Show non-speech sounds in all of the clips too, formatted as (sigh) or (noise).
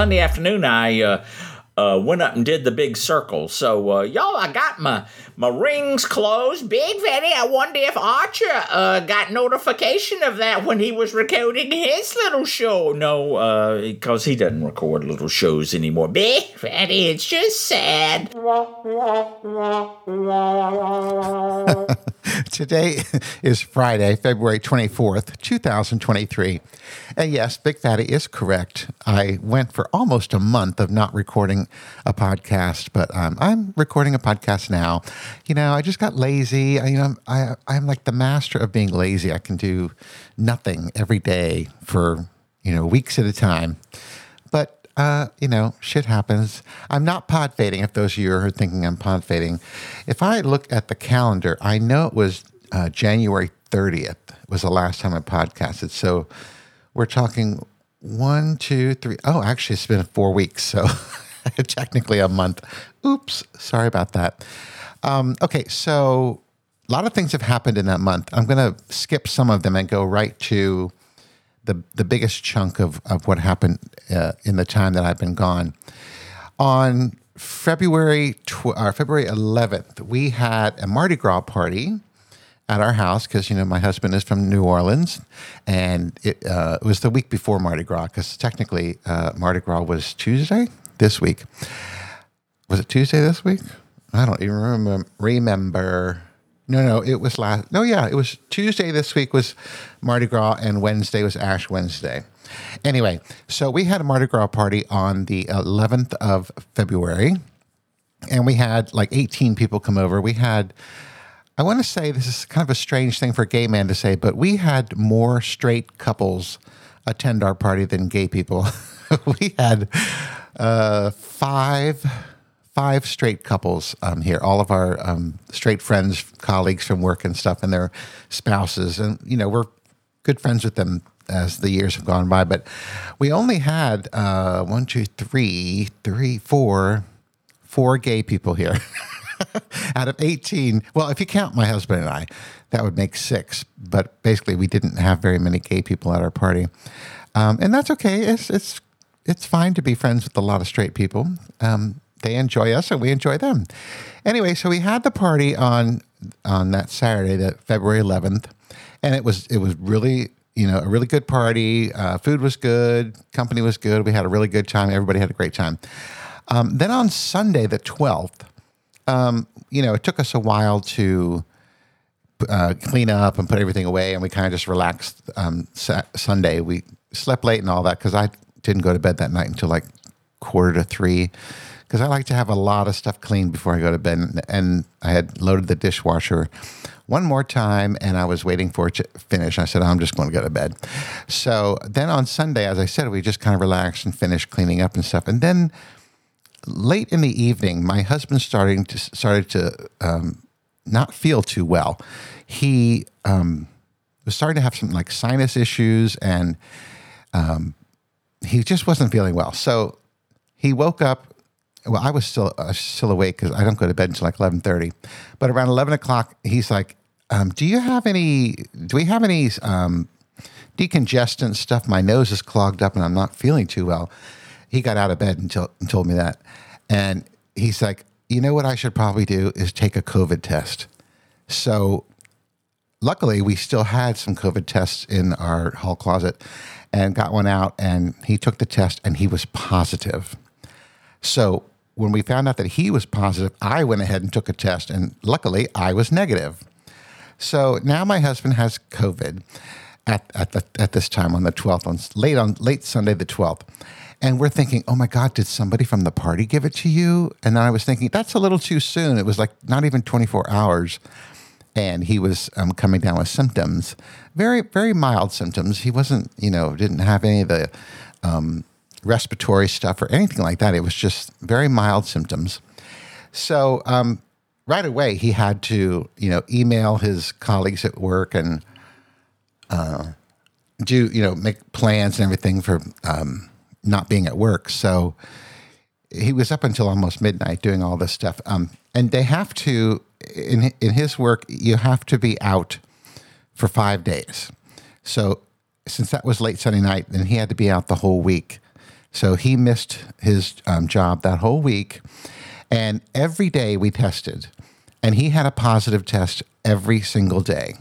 Sunday afternoon, I uh, uh, went up and did the big circle. So, uh, y'all, I got my my rings closed. Big Fatty, I wonder if Archer uh, got notification of that when he was recording his little show. No, because uh, he doesn't record little shows anymore. Big Fatty, it's just sad. (laughs) (laughs) Today is Friday, February 24th, 2023. And yes, Big Fatty is correct. I went for almost a month of not recording a podcast, but um, I'm recording a podcast now. You know, I just got lazy. I, you know, I, I'm like the master of being lazy. I can do nothing every day for, you know, weeks at a time. Uh, you know, shit happens. I'm not pod fading. If those of you are thinking I'm pod fading, if I look at the calendar, I know it was uh, January 30th was the last time I podcasted. So we're talking one, two, three. Oh, actually, it's been four weeks. So (laughs) technically a month. Oops. Sorry about that. Um, okay. So a lot of things have happened in that month. I'm going to skip some of them and go right to the, the biggest chunk of, of what happened uh, in the time that I've been gone. On February tw- uh, February 11th, we had a Mardi Gras party at our house because you know my husband is from New Orleans, and it, uh, it was the week before Mardi Gras because technically uh, Mardi Gras was Tuesday this week. Was it Tuesday this week? I don't even remember. Remember? No, no, it was last. No, yeah, it was Tuesday this week was Mardi Gras, and Wednesday was Ash Wednesday. Anyway, so we had a Mardi Gras party on the 11th of February, and we had like 18 people come over. We had I want to say this is kind of a strange thing for a gay man to say, but we had more straight couples attend our party than gay people. (laughs) we had uh, five five straight couples um, here. All of our um, straight friends, colleagues from work and stuff, and their spouses, and you know we're good friends with them as the years have gone by. But we only had uh, one, two, three, three, four, four gay people here. (laughs) out of 18. Well, if you count my husband and I, that would make six. But basically, we didn't have very many gay people at our party. Um, and that's okay. It's, it's, it's fine to be friends with a lot of straight people. Um, they enjoy us and we enjoy them. Anyway, so we had the party on on that Saturday, that February 11th, and it was it was really you know a really good party. Uh, food was good, company was good. We had a really good time. Everybody had a great time. Um, then on Sunday, the 12th, um, you know, it took us a while to uh, clean up and put everything away, and we kind of just relaxed. Um, sa- Sunday, we slept late and all that because I didn't go to bed that night until like quarter to three because I like to have a lot of stuff cleaned before I go to bed. And I had loaded the dishwasher one more time and I was waiting for it to finish. I said, I'm just going to go to bed. So then on Sunday, as I said, we just kind of relaxed and finished cleaning up and stuff. And then late in the evening, my husband starting to started to um, not feel too well. He um, was starting to have some like sinus issues, and um, he just wasn't feeling well. So he woke up. Well, I was still uh, still awake because I don't go to bed until like eleven thirty. But around eleven o'clock, he's like, um, "Do you have any? Do we have any um, decongestant stuff? My nose is clogged up, and I'm not feeling too well." he got out of bed and, t- and told me that. And he's like, you know what I should probably do is take a COVID test. So luckily, we still had some COVID tests in our hall closet and got one out. And he took the test and he was positive. So when we found out that he was positive, I went ahead and took a test. And luckily, I was negative. So now my husband has COVID at, at, the, at this time on the 12th, on late on late Sunday the 12th. And we're thinking, oh my God, did somebody from the party give it to you? And then I was thinking, that's a little too soon. It was like not even 24 hours. And he was um, coming down with symptoms, very, very mild symptoms. He wasn't, you know, didn't have any of the um, respiratory stuff or anything like that. It was just very mild symptoms. So um, right away, he had to, you know, email his colleagues at work and uh, do, you know, make plans and everything for um, not being at work. So he was up until almost midnight doing all this stuff. Um, and they have to, in, in his work, you have to be out for five days. So since that was late Sunday night, then he had to be out the whole week. So he missed his um, job that whole week. And every day we tested, and he had a positive test every single day.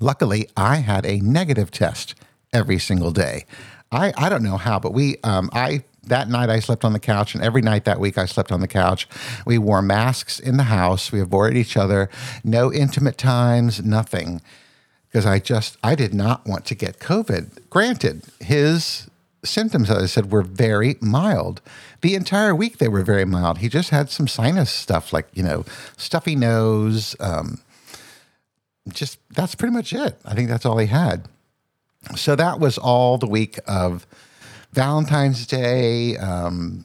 Luckily, I had a negative test every single day. I, I don't know how, but we um, I that night I slept on the couch, and every night that week I slept on the couch. We wore masks in the house. We avoided each other. No intimate times. Nothing, because I just I did not want to get COVID. Granted, his symptoms, as I said, were very mild. The entire week they were very mild. He just had some sinus stuff, like you know, stuffy nose. Um, just that's pretty much it. I think that's all he had. So that was all the week of Valentine's Day. Um,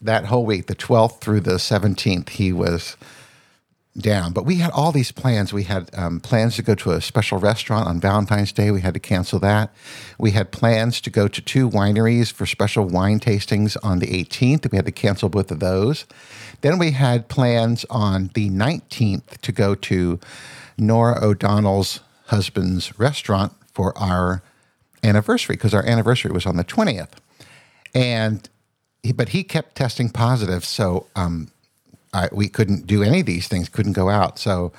that whole week, the 12th through the 17th, he was down. But we had all these plans. We had um, plans to go to a special restaurant on Valentine's Day. We had to cancel that. We had plans to go to two wineries for special wine tastings on the 18th. We had to cancel both of those. Then we had plans on the 19th to go to Norah O'Donnell's husband's restaurant for our anniversary because our anniversary was on the 20th. And but he kept testing positive, so um, I, we couldn't do any of these things, couldn't go out. So,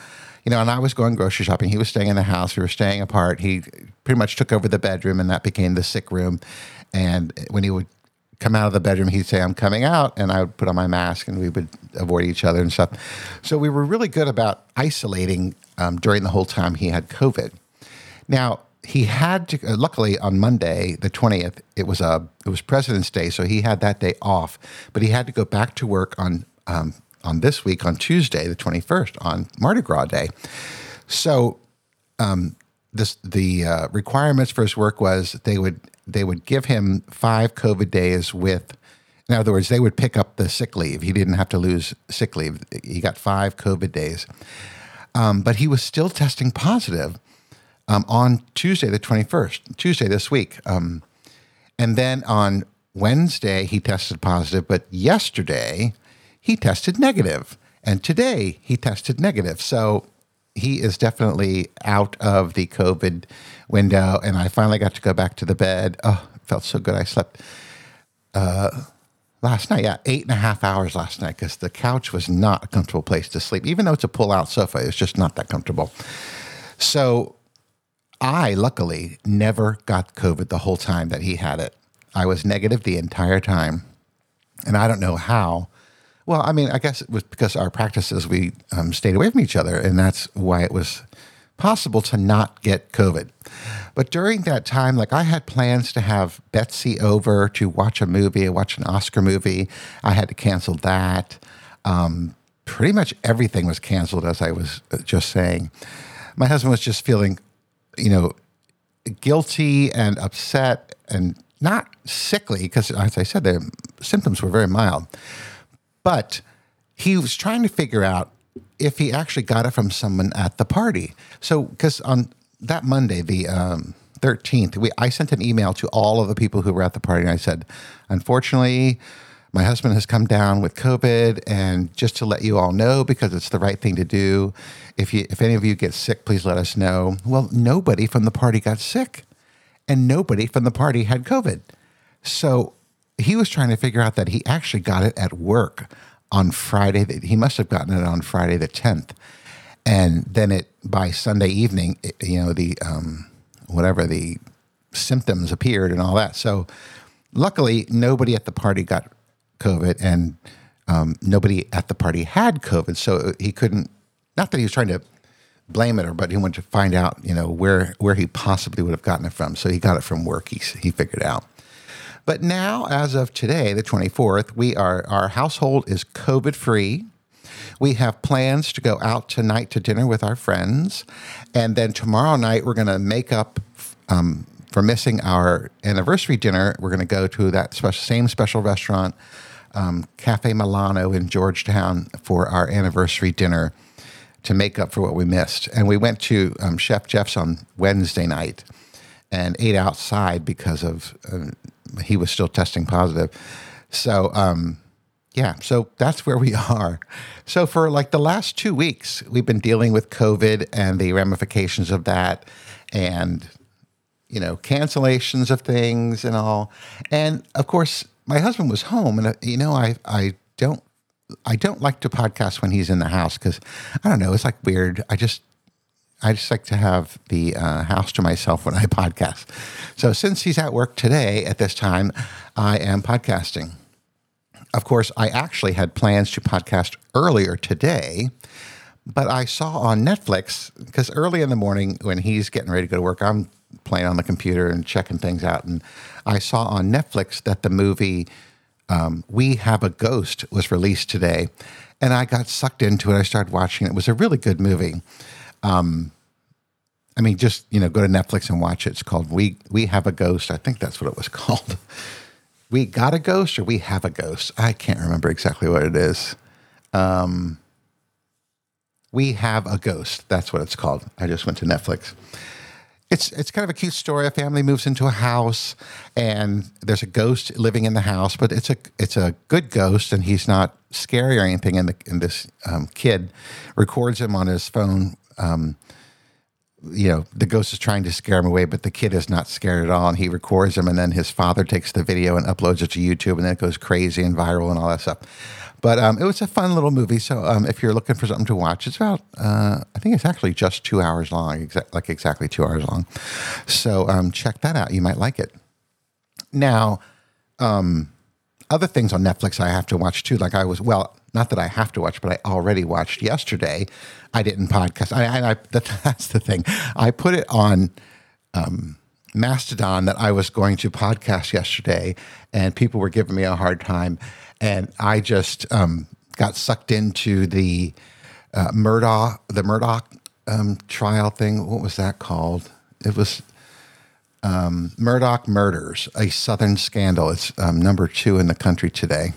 you know, and I was going grocery shopping. He was staying in the house. We were staying apart. He pretty much took over the bedroom, and that became the sick room. And when he would come out of the bedroom, he'd say, I'm coming out. And I would put on my mask and we would avoid each other and stuff. So we were really good about isolating um, during the whole time he had COVID. Now, he had to, uh, luckily on Monday, the 20th, it was a, it was President's Day. So he had that day off, but he had to go back to work on, um, on this week on Tuesday, the 21st, on Mardi Gras Day. So, um, this, the uh, requirements for his work was they would they would give him five COVID days with, in other words, they would pick up the sick leave. He didn't have to lose sick leave. He got five COVID days. Um, but he was still testing positive um, on Tuesday, the 21st, Tuesday this week. Um, and then on Wednesday, he tested positive, but yesterday he tested negative, And today he tested negative. So he is definitely out of the COVID window. And I finally got to go back to the bed. Oh, it felt so good. I slept uh, last night. Yeah, eight and a half hours last night because the couch was not a comfortable place to sleep. Even though it's a pull out sofa, it's just not that comfortable. So I, luckily, never got COVID the whole time that he had it. I was negative the entire time. And I don't know how. Well, I mean, I guess it was because our practices, we um, stayed away from each other. And that's why it was possible to not get COVID. But during that time, like I had plans to have Betsy over to watch a movie, watch an Oscar movie. I had to cancel that. Um, pretty much everything was canceled, as I was uh, just saying. My husband was just feeling, you know, guilty and upset and not sickly because, as I said, the symptoms were very mild. But he was trying to figure out if he actually got it from someone at the party. So, because on that Monday, the um, 13th, we, I sent an email to all of the people who were at the party. And I said, unfortunately, my husband has come down with COVID, and just to let you all know, because it's the right thing to do, if you if any of you get sick, please let us know. Well, nobody from the party got sick, and nobody from the party had COVID. So he was trying to figure out that he actually got it at work on Friday. That he must have gotten it on Friday the 10th. And then it by Sunday evening, it, you know, the um, whatever the symptoms appeared and all that. So luckily, nobody at the party got COVID and um, nobody at the party had COVID. So he couldn't, not that he was trying to blame it or, but he wanted to find out, you know, where, where he possibly would have gotten it from. So he got it from work. He, he figured out. But now, as of today, the 24th, we are our household is COVID free. We have plans to go out tonight to dinner with our friends, and then tomorrow night we're going to make up um, for missing our anniversary dinner. We're going to go to that special, same special restaurant, um, Cafe Milano in Georgetown, for our anniversary dinner to make up for what we missed. And we went to um, Chef Geoff's on Wednesday night and ate outside because of uh, he was still testing positive. So, um, yeah, so that's where we (laughs) are. So, for like the last two weeks, we've been dealing with COVID and the ramifications of that. And, you know, cancellations of things and all. And of course, my husband was home, and uh, you know, I I don't I don't like to podcast when he's in the house because I don't know, it's like weird. I just I just like to have the uh, house to myself when I (laughs) podcast. So since he's at work today at this time, I am podcasting. Of course, I actually had plans to podcast earlier today, but I saw on Netflix because early in the morning when he's getting ready to go to work, I'm playing on the computer and checking things out, and I saw on Netflix that the movie um, "We Have a Ghost" was released today, and I got sucked into it. I started watching it. It was a really good movie. Um, I mean, just you know, go to Netflix and watch it. It's called "We We Have a Ghost." I think that's what it was (laughs) called. we got a ghost, or we have a ghost. I can't remember exactly what it is. Um, we have a ghost. That's what it's called. I just went to Netflix. It's it's kind of a cute story. A family moves into a house, and there's a ghost living in the house, but it's a it's a good ghost, and he's not scary or anything. And the and this um, kid records him on his phone. Um, you know, the ghost is trying to scare him away, but the kid is not scared at all. And he records him, and then his father takes the video and uploads it to YouTube, and then it goes crazy and viral and all that stuff. But um, it was a fun little movie. So um, if you're looking for something to watch, it's about, uh, I think it's actually just two hours long, exa- like exactly two hours long. So um, check that out. You might like it. Now, um, other things on Netflix I have to watch too. Like I was, well, not that I have to watch, but I already watched yesterday. I didn't podcast. I, I, (laughs) that, that's the thing. I put it on um, Mastodon that I was going to podcast yesterday, and people were giving me a hard time and I just um, got sucked into the uh, Murdaugh, the Murdaugh um, trial thing. What was that called? It was um, Murdaugh Murders, a Southern scandal. It's um, number two in the country today.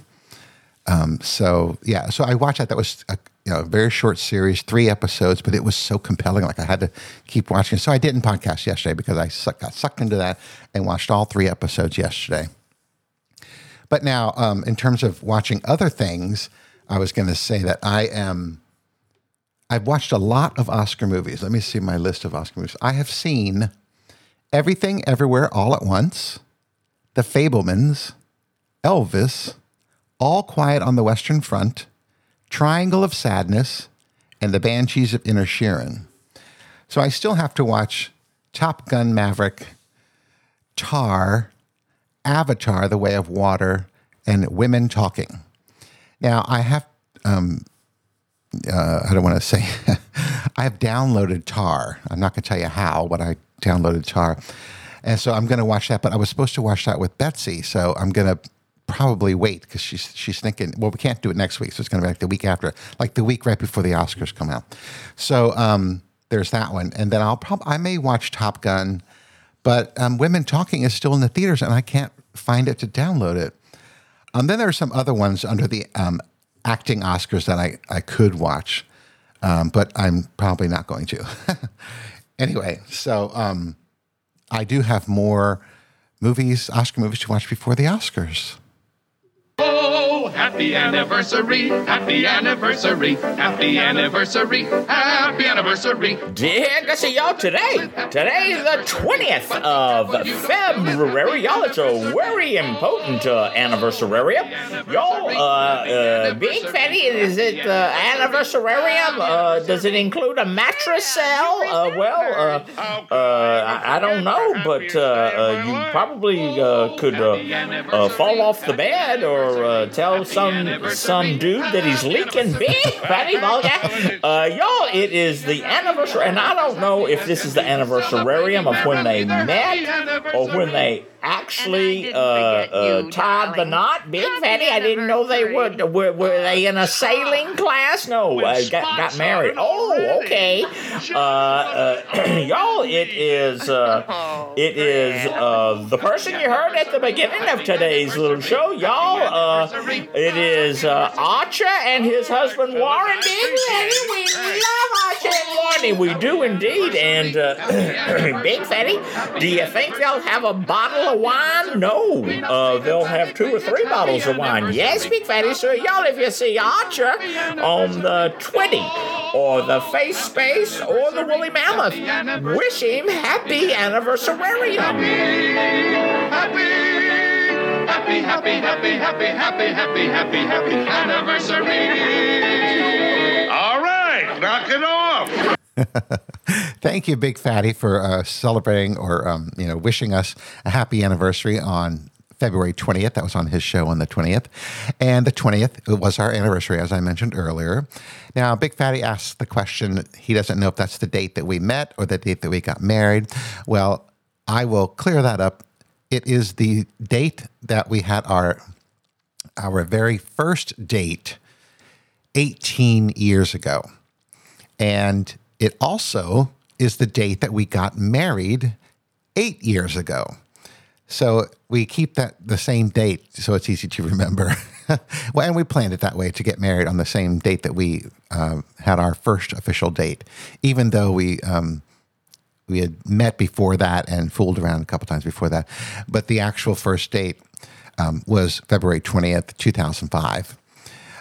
Um, so yeah, so I watched that. That was a you know, very short series, three episodes, but it was so compelling. Like I had to keep watching. So I didn't podcast yesterday because I got sucked into that and watched all three episodes yesterday. But now, um, in terms of watching other things, I was going to say that I am. I've watched a lot of Oscar movies. Let me see my list of Oscar movies. I have seen Everything Everywhere All at Once, The Fabelmans, Elvis, All Quiet on the Western Front, Triangle of Sadness, and The Banshees of Inisherin. So I still have to watch Top Gun Maverick, Tar, Avatar, The Way of Water, and Women Talking. Now, I have, um, uh, I don't want to say, (laughs) I have downloaded Tar. I'm not going to tell you how, but I downloaded Tar. And so I'm going to watch that, but I was supposed to watch that with Betsy. So I'm going to probably wait because she's she's thinking, well, we can't do it next week, so it's going to be like the week after, like the week right before the Oscars come out. So um, there's that one, and then I'll probably I may watch Top Gun, but um, Women Talking is still in the theaters, and I can't find it to download it. Um, then there are some other ones under the um, acting Oscars that I, I could watch, um, but I'm probably not going to. (laughs) anyway, so um, I do have more movies, Oscar movies to watch before the Oscars. Happy anniversary, happy anniversary, happy anniversary, happy anniversary. Dear to see y'all today. Today the 20th of February. Y'all, it's a very important uh, anniversary. Y'all, uh, uh, Big Fatty, is it uh, anniversarium? Uh, does it include a mattress sale? Uh, well, uh, uh, I, I don't know, but uh, uh, you probably uh, could uh, uh, fall off the bed or uh, tell some some dude that he's leaking big fatty vulgar. Uh, y'all, it is the anniversary, and I don't know if this is the anniversarium of when they met or when they actually uh, uh, tied the knot. Big fatty, I didn't know they were. Were, were they in a sailing class? No, I got got married. Oh, okay. Uh, uh, (clears throat) y'all, it is uh, it is uh, the person you heard at the beginning of today's little show. Y'all, uh, it is uh, Archer and his husband Warren. Big fatty, we love Archer and Warren. We do indeed. And uh, (clears throat) Big fatty, do you think they'll have a bottle of wine? No. Uh, they'll have two or three bottles of wine. Yes, Big Fatty Sir. Y'all, if you see Archer on the 20 or the Face Space or the Woolly Mammoth, wish him happy anniversary. happy, happy, happy, happy, happy, happy, happy, happy anniversary. All right, knock it off. (laughs) Thank you, Big Fatty, for uh, celebrating or um, you know wishing us a happy anniversary on February 20th. That was on his show on the 20th. And the 20th it was our anniversary, as I mentioned earlier. Now, Big Fatty asks the question he doesn't know if that's the date that we met or the date that we got married. Well, I will clear that up. It is the date that we had our our very first date 18 years ago. And it also is the date that we got married eight years ago. So we keep that the same date so it's easy to remember. (laughs) well, and we planned it that way to get married on the same date that we uh, had our first official date, even though we um, we had met before that and fooled around a couple times before that. But the actual first date um, was February twentieth, two thousand five,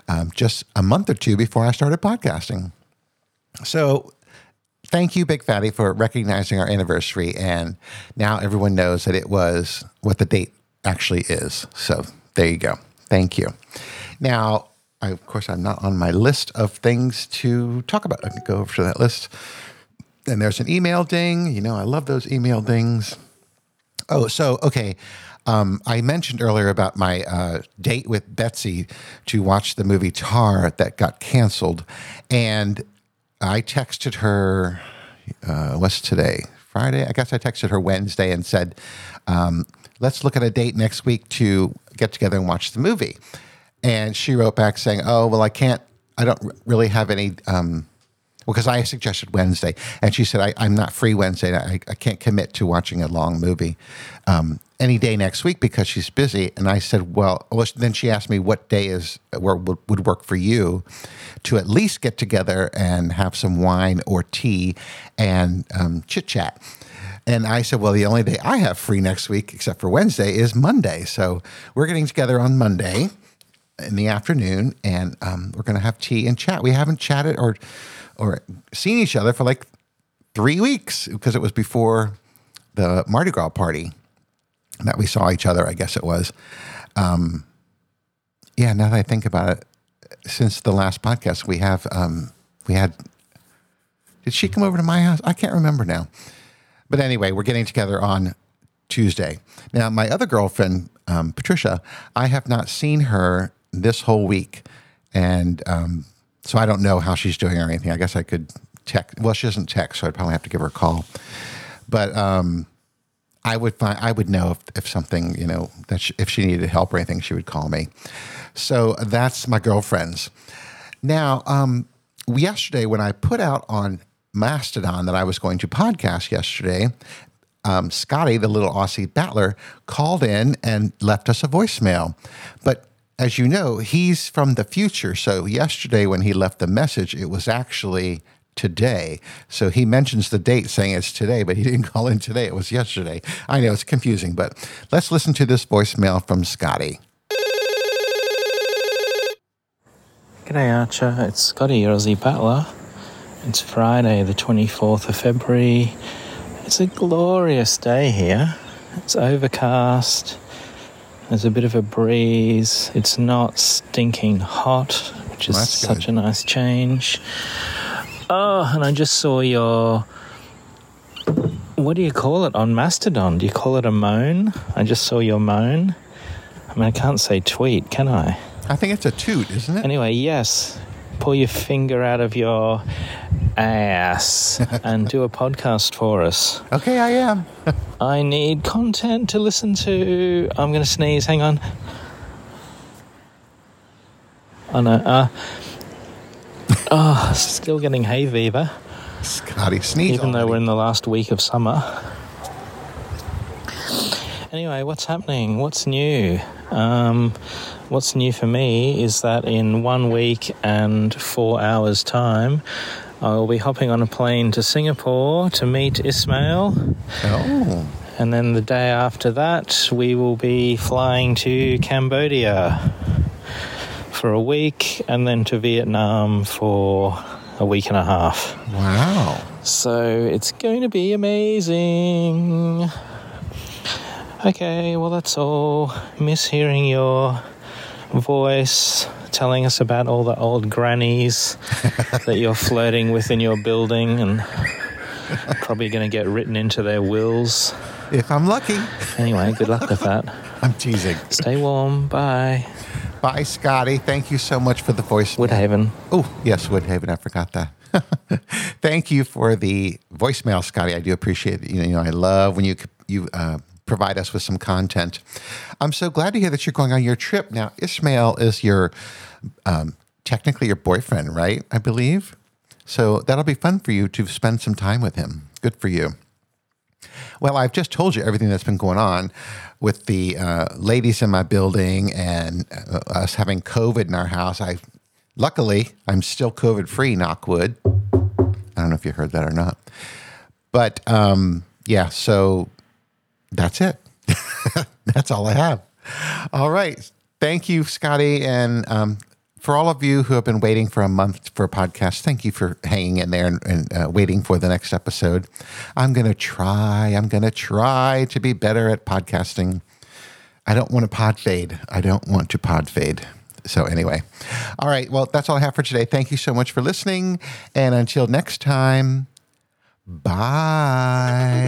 um, just a month or two before I started podcasting. So thank you, Big Fatty, for recognizing our anniversary. And now everyone knows that it was what the date actually is. So there you go. Thank you. Now, I, of course, I'm not on my list of things to talk about. Let me go over to that list. And there's an email ding. You know, I love those email dings. Oh, so, okay. Um, I mentioned earlier about my uh, date with Betsy to watch the movie Tar that got canceled. And I texted her, uh, what's today? Friday? I guess I texted her Wednesday and said, um, let's look at a date next week to get together and watch the movie. And she wrote back saying, oh, well, I can't, I don't really have any, um, well, because I suggested Wednesday. And she said, I, I'm not free Wednesday. I, I can't commit to watching a long movie um, any day next week because she's busy. And I said, well, well then she asked me what day is, where would, would work for you to at least get together and have some wine or tea and um, chit chat. And I said, well, the only day I have free next week, except for Wednesday, is Monday. So we're getting together on Monday in the afternoon, and um, we're going to have tea and chat. We haven't chatted or or seen each other for like three weeks because it was before the Mardi Gras party that we saw each other. I guess it was. Um, yeah, now that I think about it, since the last podcast, we have um, we had. Did she come over to my house? I can't remember now. But anyway, we're getting together on Tuesday. Now, my other girlfriend, um, Patricia, I have not seen her this whole week, and um, so I don't know how she's doing or anything. I guess I could text. Well, she doesn't text, so I'd probably have to give her a call. But um, I would find I would know if, if something you know that she, if she needed help or anything, she would call me. So that's my girlfriends. Now, um, yesterday when I put out on Mastodon that I was going to podcast yesterday, um, Scotty, the little Aussie battler, called in and left us a voicemail. But as you know, he's from the future. So yesterday when he left the message, it was actually today. So he mentions the date saying it's today, but he (laughs) didn't call in today. It was yesterday. I know it's confusing, but let's listen to this voicemail from Scotty. G'day Archer, it's Scotty, your Aussie battler. It's Friday, the 24th of February. It's a glorious day here. It's overcast. There's a bit of a breeze. It's not stinking hot, which is Well, such a nice change. Oh, and I just saw your. What do you call it on Mastodon? Do you call it a moan? I just saw your moan. I mean, I can't say tweet, can I? I think it's a toot, isn't it? Anyway, yes, pull your finger out of your ass (laughs) and do a podcast for us. Okay, I am. (laughs) I need content to listen to. I'm going to sneeze. Hang on. Oh no. Uh, oh, still getting hay fever, Scotty, sneeze. even though already. we're in the last week of summer. Anyway, what's happening? What's new? Um, what's new for me is that in one week and four hours' time, I will be hopping on a plane to Singapore to meet Ismail. Oh, And then the day after that, we will be flying to Cambodia for a week and then to Vietnam for a week and a half. Wow. So it's going to be amazing. Okay, well, that's all. Miss hearing your voice telling us about all the old grannies (laughs) that you're flirting with in your building and probably going to get written into their wills. If I'm lucky. Anyway, good luck with that. (laughs) I'm teasing. Stay warm. Bye. Bye, Scotty. Thank you so much for the voice. Woodhaven. Oh, yes, Woodhaven. I forgot that. (laughs) Thank you for the voicemail, Scotty. I do appreciate it. You know, I love when you you uh, provide us with some content. I'm so glad to hear that you're going on your trip. Now, Ismail is your um, technically your boyfriend, right? I believe. So that'll be fun for you to spend some time with him. Good for you. Well, I've just told you everything that's been going on with the uh, ladies in my building and uh, us having COVID in our house. I luckily I'm still COVID free. Knockwood. I don't know if you heard that or not, but um, yeah. So that's it. (laughs) that's all I have. All right. Thank you, Scotty, and um, for all of you who have been waiting for a month for a podcast, thank you for hanging in there and, and uh, waiting for the next episode. I'm going to try. I'm going to try to be better at podcasting. I don't want to pod fade. I don't want to pod fade. So, anyway, all right. Well, that's all I have for today. Thank you so much for listening. And until next time, bye.